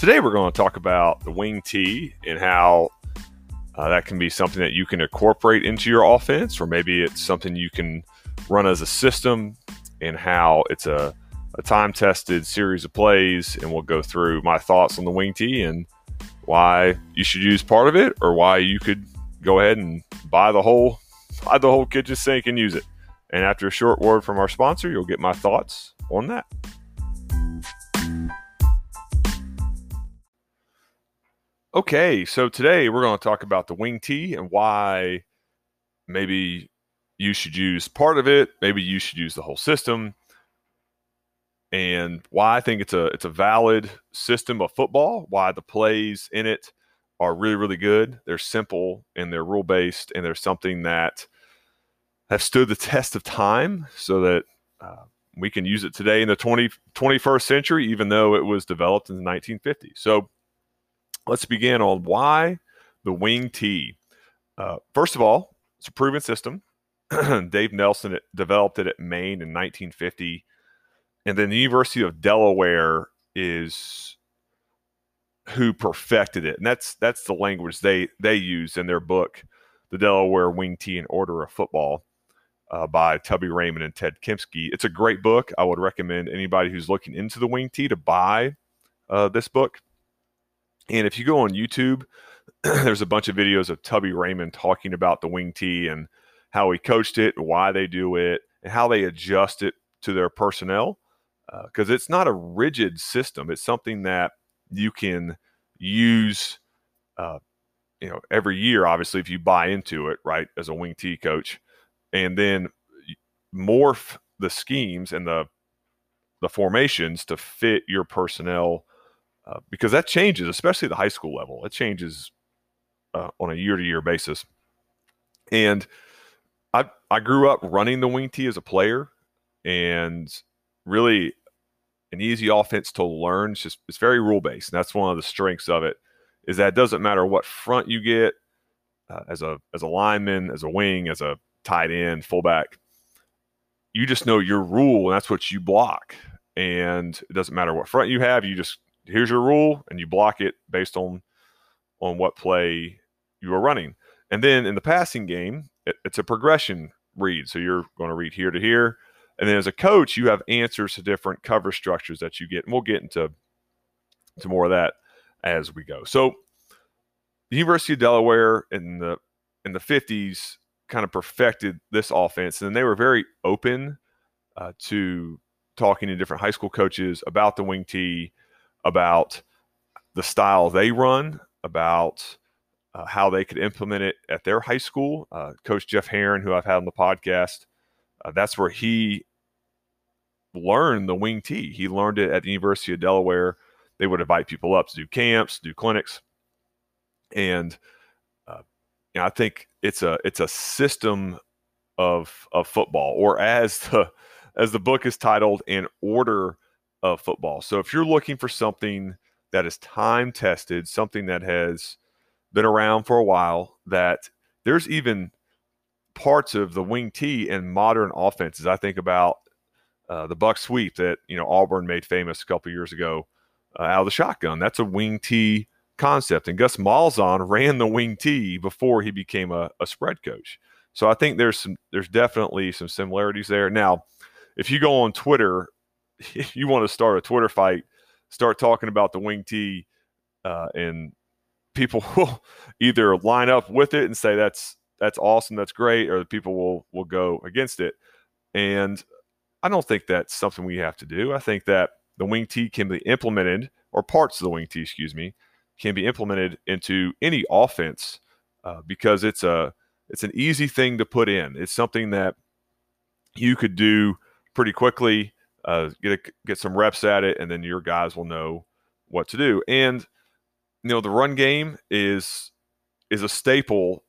Today, we're going to talk about the wing T and how uh, that can be something that you can incorporate into your offense, or maybe it's something you can run as a system, and how it's a, a time tested series of plays. And we'll go through my thoughts on the wing T and why you should use part of it, or why you could go ahead and buy the whole buy the whole kitchen sink and use it. And after a short word from our sponsor, you'll get my thoughts on that. Okay, so today we're going to talk about the wing T and why maybe you should use part of it, maybe you should use the whole system, and why I think it's a it's a valid system of football, why the plays in it are really really good. They're simple and they're rule based and they're something that have stood the test of time so that uh, we can use it today in the 20, 21st century, even though it was developed in the 1950s. So let's begin on why the wing T. Uh, first of all, it's a proven system. Dave Nelson developed it at Maine in 1950. And then the University of Delaware is who perfected it. And that's that's the language they they use in their book, The Delaware Wing T and Order of Football uh, by Tubby Raymond and Ted Kempski. It's a great book. I would recommend anybody who's looking into the wing T to buy uh, this book. And if you go on YouTube, there's a bunch of videos of Tubby Raymond talking about the wing T and how he coached it, why they do it, and how they adjust it to their personnel. Because uh, it's not a rigid system; it's something that you can use, uh, you know, every year. Obviously, if you buy into it, right, as a wing T coach, and then morph the schemes and the the formations to fit your personnel uh, because that changes, especially the high school level. It changes uh, on a year to year basis. And I I grew up running the wing T as a player, and really an easy offense to learn. It's just it's very rule based. And that's one of the strengths of it. Is that it doesn't matter what front you get uh, as a as a lineman, as a wing, as a tight end, fullback. You just know your rule, and that's what you block. And it doesn't matter what front you have. You just here's your rule, and you block it based on on what play you are running. And then in the passing game, it, it's a progression read. So you're going to read here to here. And then as a coach, you have answers to different cover structures that you get. And we'll get into to more of that as we go. So the University of Delaware in the in the 50s kind of perfected this offense. And they were very open uh, to talking to different high school coaches about the wing T, about the style they run, about uh, how they could implement it at their high school. Uh, Coach Jeff Herron, who I've had on the podcast, uh, that's where he learned the wing T. He learned it at the University of Delaware. They would invite people up to do camps, do clinics, and uh, you know, I think it's a it's a system of of football, or as the as the book is titled, an order of football. So if you're looking for something that is time tested, something that has been around for a while, that there's even parts of the wing T in modern offenses. I think about uh, the buck sweep that you know Auburn made famous a couple years ago uh, out of the shotgun. That's a wing T concept. And Gus Malzahn ran the wing T before he became a, a spread coach. So I think there's some there's definitely some similarities there. Now, if you go on Twitter, if you want to start a Twitter fight, start talking about the wing T, uh, and people will either line up with it and say that's that's awesome, that's great, or the people will will go against it. And I don't think that's something we have to do. I think that the wing T can be implemented, or parts of the wing T, excuse me, can be implemented into any offense uh, because it's a it's an easy thing to put in. It's something that you could do pretty quickly, uh, get a, get some reps at it, and then your guys will know what to do. And you know the run game is is a staple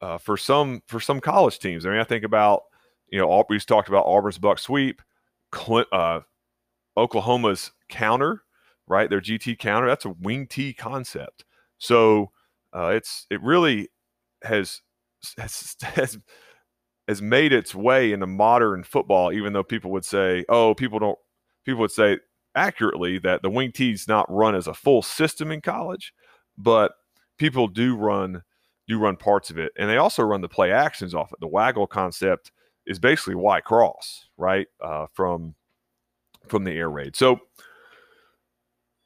uh, for some for some college teams. I mean, I think about you know we talked about Auburn's buck sweep, Clint, uh, Oklahoma's counter right? Their GT counter, that's a wing T concept. So uh, it's it really has, has has has made its way into modern football. Even though people would say, oh, people don't, people would say accurately that the wing T is not run as a full system in college, but people do run do run parts of it, and they also run the play actions off it. The waggle concept is basically Y cross, right? Uh, from from the air raid. So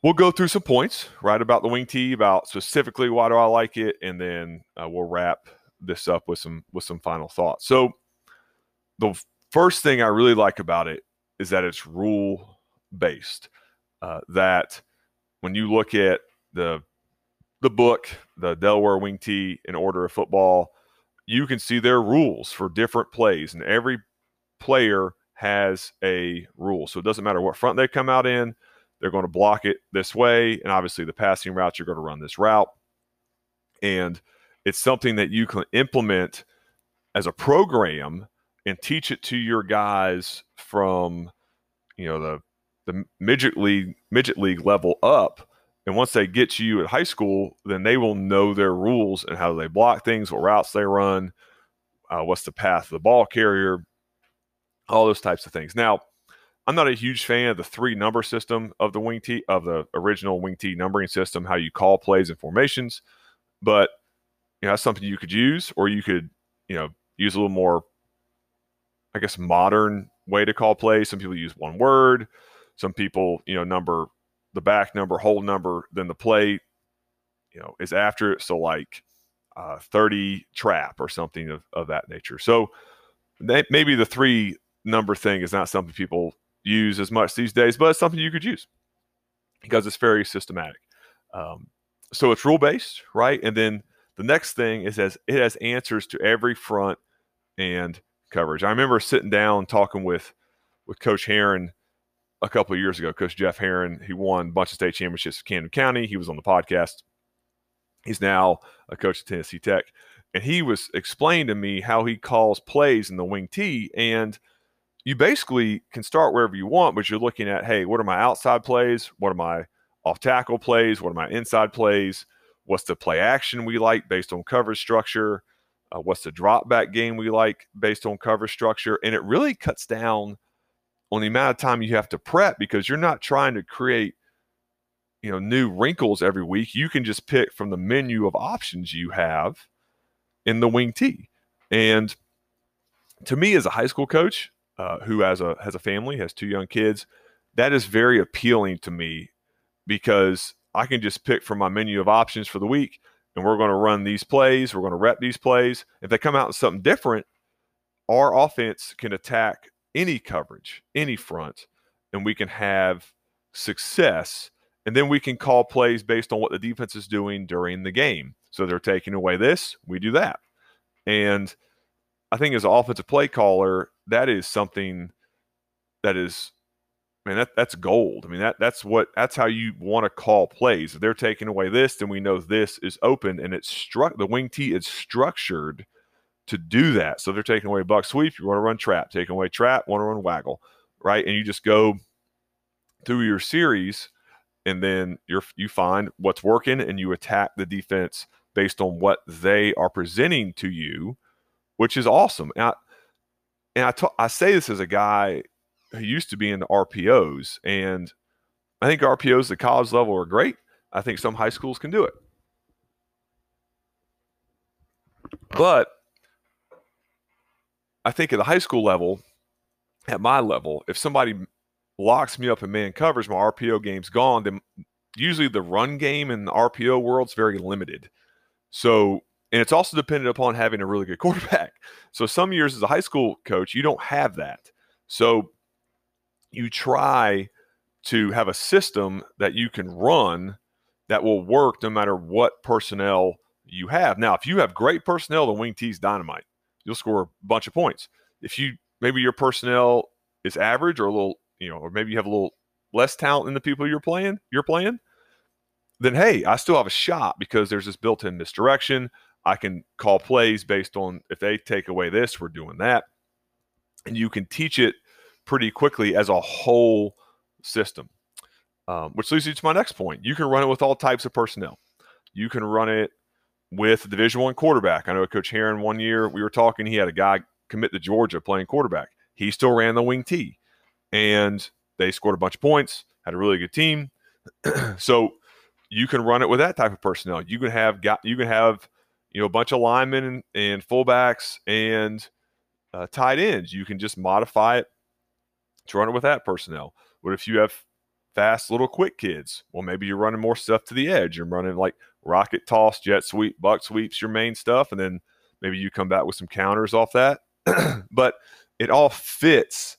we'll go through some points, right, about the wing T, about specifically why do I like it, and then uh, we'll wrap this up with some with some final thoughts. So the first thing I really like about it is that it's rule based. Uh, that when you look at the the book, the Delaware Wing T in Order of Football, you can see their rules for different plays, and every player has a rule. So it doesn't matter what front they come out in, they're going to block it this way, and obviously the passing routes you're going to run this route, and it's something that you can implement as a program and teach it to your guys from you know the the midget league midget league level up. And once they get to you at high school then they will know their rules and how they block things what routes they run uh, what's the path of the ball carrier all those types of things. Now i'm not a huge fan of the three number system of the wing t of the original wing t numbering system how you call plays and formations but you know that's something you could use or you could you know use a little more I guess, modern way to call plays. Some people use one word. Some people, you know, number the back number, whole number, then the play, you know, is after it. So like uh, 30 trap or something of, of that nature. So maybe the three number thing is not something people use as much these days, but it's something you could use because it's very systematic. Um, so it's rule based, right? And then the next thing is as it has answers to every front and coverage. I remember sitting down talking with with Coach Herron a couple of years ago. Coach Jeff Herron, he won a bunch of state championships in Camden County. He was on the podcast. He's now a coach at Tennessee Tech, and he was explaining to me how he calls plays in the wing T. And you basically can start wherever you want, but you're looking at, hey, what are my outside plays? What are my off tackle plays? What are my inside plays? What's the play action we like based on cover structure? uh, what's the drop back game we like based on cover structure. And it really cuts down on the amount of time you have to prep because you're not trying to create you know new wrinkles every week you can just pick from the menu of options you have in the wing t and to me as a high school coach uh, who has a has a family has two young kids that is very appealing to me because i can just pick from my menu of options for the week and we're going to run these plays. We're going to rep these plays. If they come out with something different, our offense can attack any coverage, any front, and we can have success. And then we can call plays based on what the defense is doing during the game. So they're taking away this, we do that. And I think as an offensive play caller, that is something that is man, that that's gold. I mean, that that's what that's how you want to call plays. If they're taking away this, then we know this is open and it's struck. The wing T is structured to do that. So they're taking away buck sweep. You want to run trap, taking away trap, want to run waggle, right? And you just go through your series, and then you're you find what's working, and you attack the defense based on what they are presenting to you, which is awesome. And I, and I, t- I say this as a guy who used to be in the RPOs. And I think RPOs at the college level are great. I think some high schools can do it. But I think at the high school level, at my level, if somebody locks me up in man covers, my RPO game's gone, then usually the run game in the RPO world's very limited. So, and it's also dependent upon having a really good quarterback. So, some years as a high school coach, you don't have that. So, you try to have a system that you can run that will work no matter what personnel you have. Now, if you have great personnel, the wing T's dynamite. You'll score a bunch of points. If you maybe your personnel is average or a little, you know, or maybe you have a little less talent in the people you're playing, you're playing, then hey, I still have a shot because there's this built-in misdirection. I can call plays based on if they take away this, we're doing that. And you can teach it pretty quickly as a whole system. Um, which leads you to my next point. You can run it with all types of personnel. You can run it with Division One quarterback. I know Coach Herron one year we were talking. He had a guy commit to Georgia playing quarterback. He still ran the wing T, and they scored a bunch of points, had a really good team. so you can run it with that type of personnel. You can have got you can have you know a bunch of linemen and, and fullbacks and uh, tight ends. You can just modify it to run it with that personnel. What if you have fast little quick kids? Well, maybe you're running more stuff to the edge. You're running like rocket toss, jet sweep, buck sweeps, your main stuff, and then maybe you come back with some counters off that. but it all fits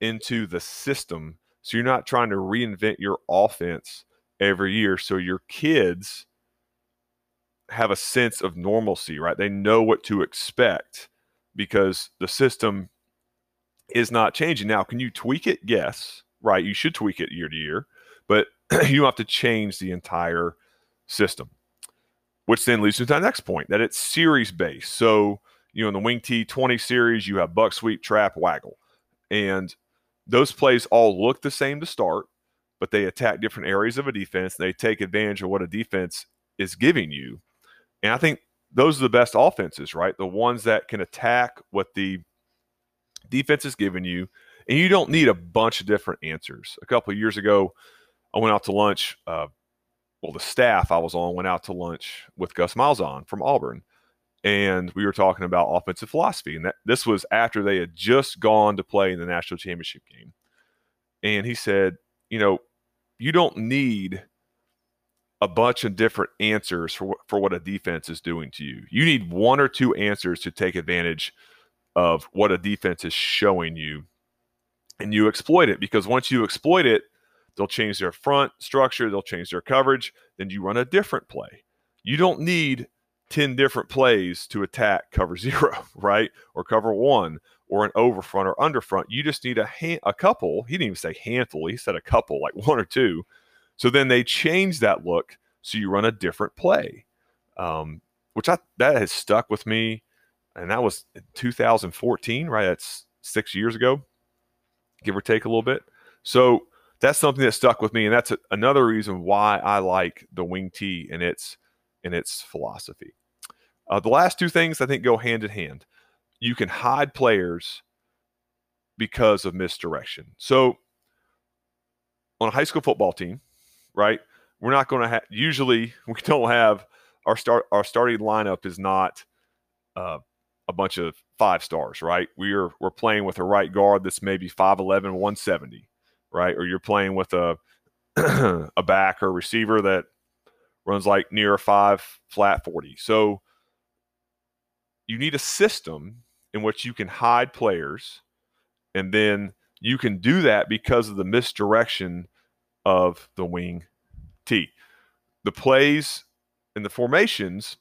into the system. So you're not trying to reinvent your offense every year. So your kids have a sense of normalcy, right? They know what to expect because the system is not changing. Now, can you tweak it? Yes, right. You should tweak it year to year, but you have to change the entire system. Which then leads to the next point that it's series based. So, you know, in the Wing T 20 series, you have buck sweep, trap, waggle. And those plays all look the same to start, but they attack different areas of a defense. They take advantage of what a defense is giving you. And I think those are the best offenses, right? The ones that can attack what the defense is giving you. And you don't need a bunch of different answers. A couple years ago, I went out to lunch. Uh, well, the staff I was on went out to lunch with Gus Malzahn from Auburn. And we were talking about offensive philosophy. And that, this was after they had just gone to play in the national championship game. And he said, you know, you don't need a bunch of different answers for, for what a defense is doing to you. You need one or two answers to take advantage of what a defense is showing you. And you exploit it because once you exploit it, they'll change their front structure, they'll change their coverage, then you run a different play. You don't need 10 different plays to attack cover zero, right? Or cover one, or an over front or under front. You just need a, hand, a couple. He didn't even say handful, he said a couple, like one or two. So then they change that look so you run a different play, um, which I, that has stuck with me. And that was 2014, right? That's six years ago, give or take a little bit. So that's something that stuck with me. And that's a, another reason why I like the wing T and its, and its philosophy. Uh, the last two things I think go hand in hand. You can hide players because of misdirection. So on a high school football team, right? We're not going to have. Usually, we don't have our start. Our starting lineup is not uh, a bunch of five stars, right? We're we're playing with a right guard that's maybe 5'11", 170, right? Or you're playing with a a back or receiver that runs like near a five flat 40. So you need a system in which you can hide players and then you can do that because of the misdirection of the wing T. The plays and the formations,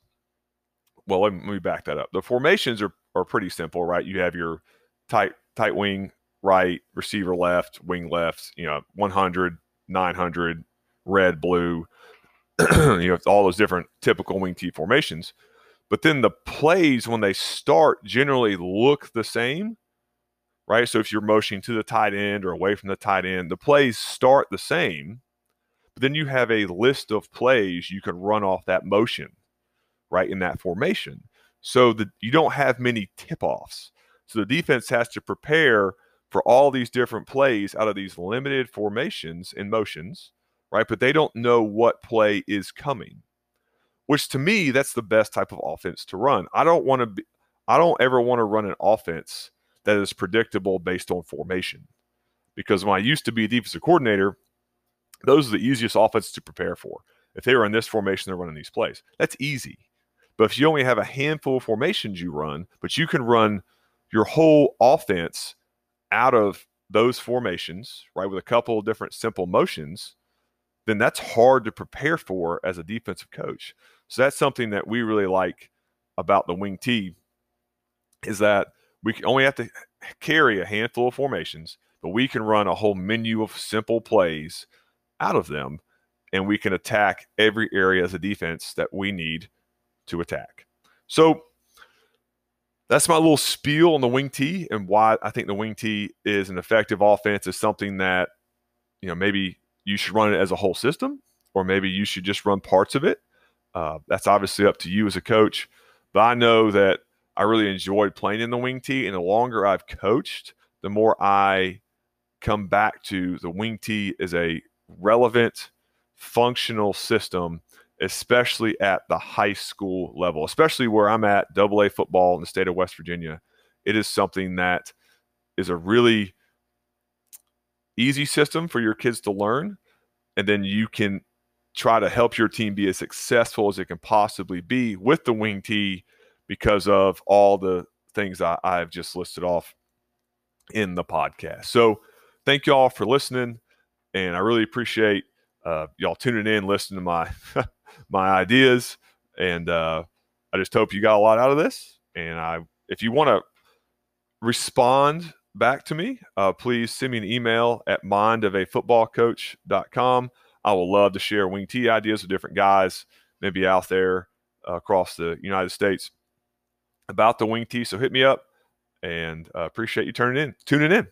well, let me back that up. The formations are, are pretty simple, right? You have your tight tight wing right, receiver left, wing left, you know, 100, 900, red, blue, you know, all those different typical wing T formations. But then the plays, when they start, generally look the same, right? So if you're motioning to the tight end or away from the tight end, the plays start the same. But then you have a list of plays you can run off that motion, right, in that formation. So that you don't have many tip offs. So the defense has to prepare for all these different plays out of these limited formations and motions, right? But they don't know what play is coming which to me that's the best type of offense to run. I don't want to be I don't ever want to run an offense that is predictable based on formation. Because when I used to be a defensive coordinator, those are the easiest offenses to prepare for. If they were in this formation, they're running these plays. That's easy. But if you only have a handful of formations you run, but you can run your whole offense out of those formations, right, with a couple of different simple motions, then that's hard to prepare for as a defensive coach. So that's something that we really like about the wing T is that we only have to carry a handful of formations, but we can run a whole menu of simple plays out of them, and we can attack every area as a defense that we need to attack. So that's my little spiel on the wing T and why I think the wing T is an effective offense is something that you know maybe you should run it as a whole system, or maybe you should just run parts of it. Uh, that's obviously up to you as a coach. But I know that I really enjoyed playing in the wing T, and the longer I've coached, the more I come back to the wing T as a relevant, functional system, especially at the high school level, especially where I'm at, double A football in the state of West Virginia. It is something that is a really easy system for your kids to learn. And then you can try to help your team be as successful as it can possibly be with the wing T because of all the things I, I've just listed off in the podcast. So thank you all for listening. And I really appreciate uh, y'all tuning in, listening to my my ideas. And uh, I just hope you got a lot out of this. And I, if you want to respond back to me, uh, please send me an email at mindofafootballcoach.com. I will love to share wing T ideas with different guys, maybe out there uh, across the United States about the wing T. So hit me up and uh, appreciate you turning in, tuning in.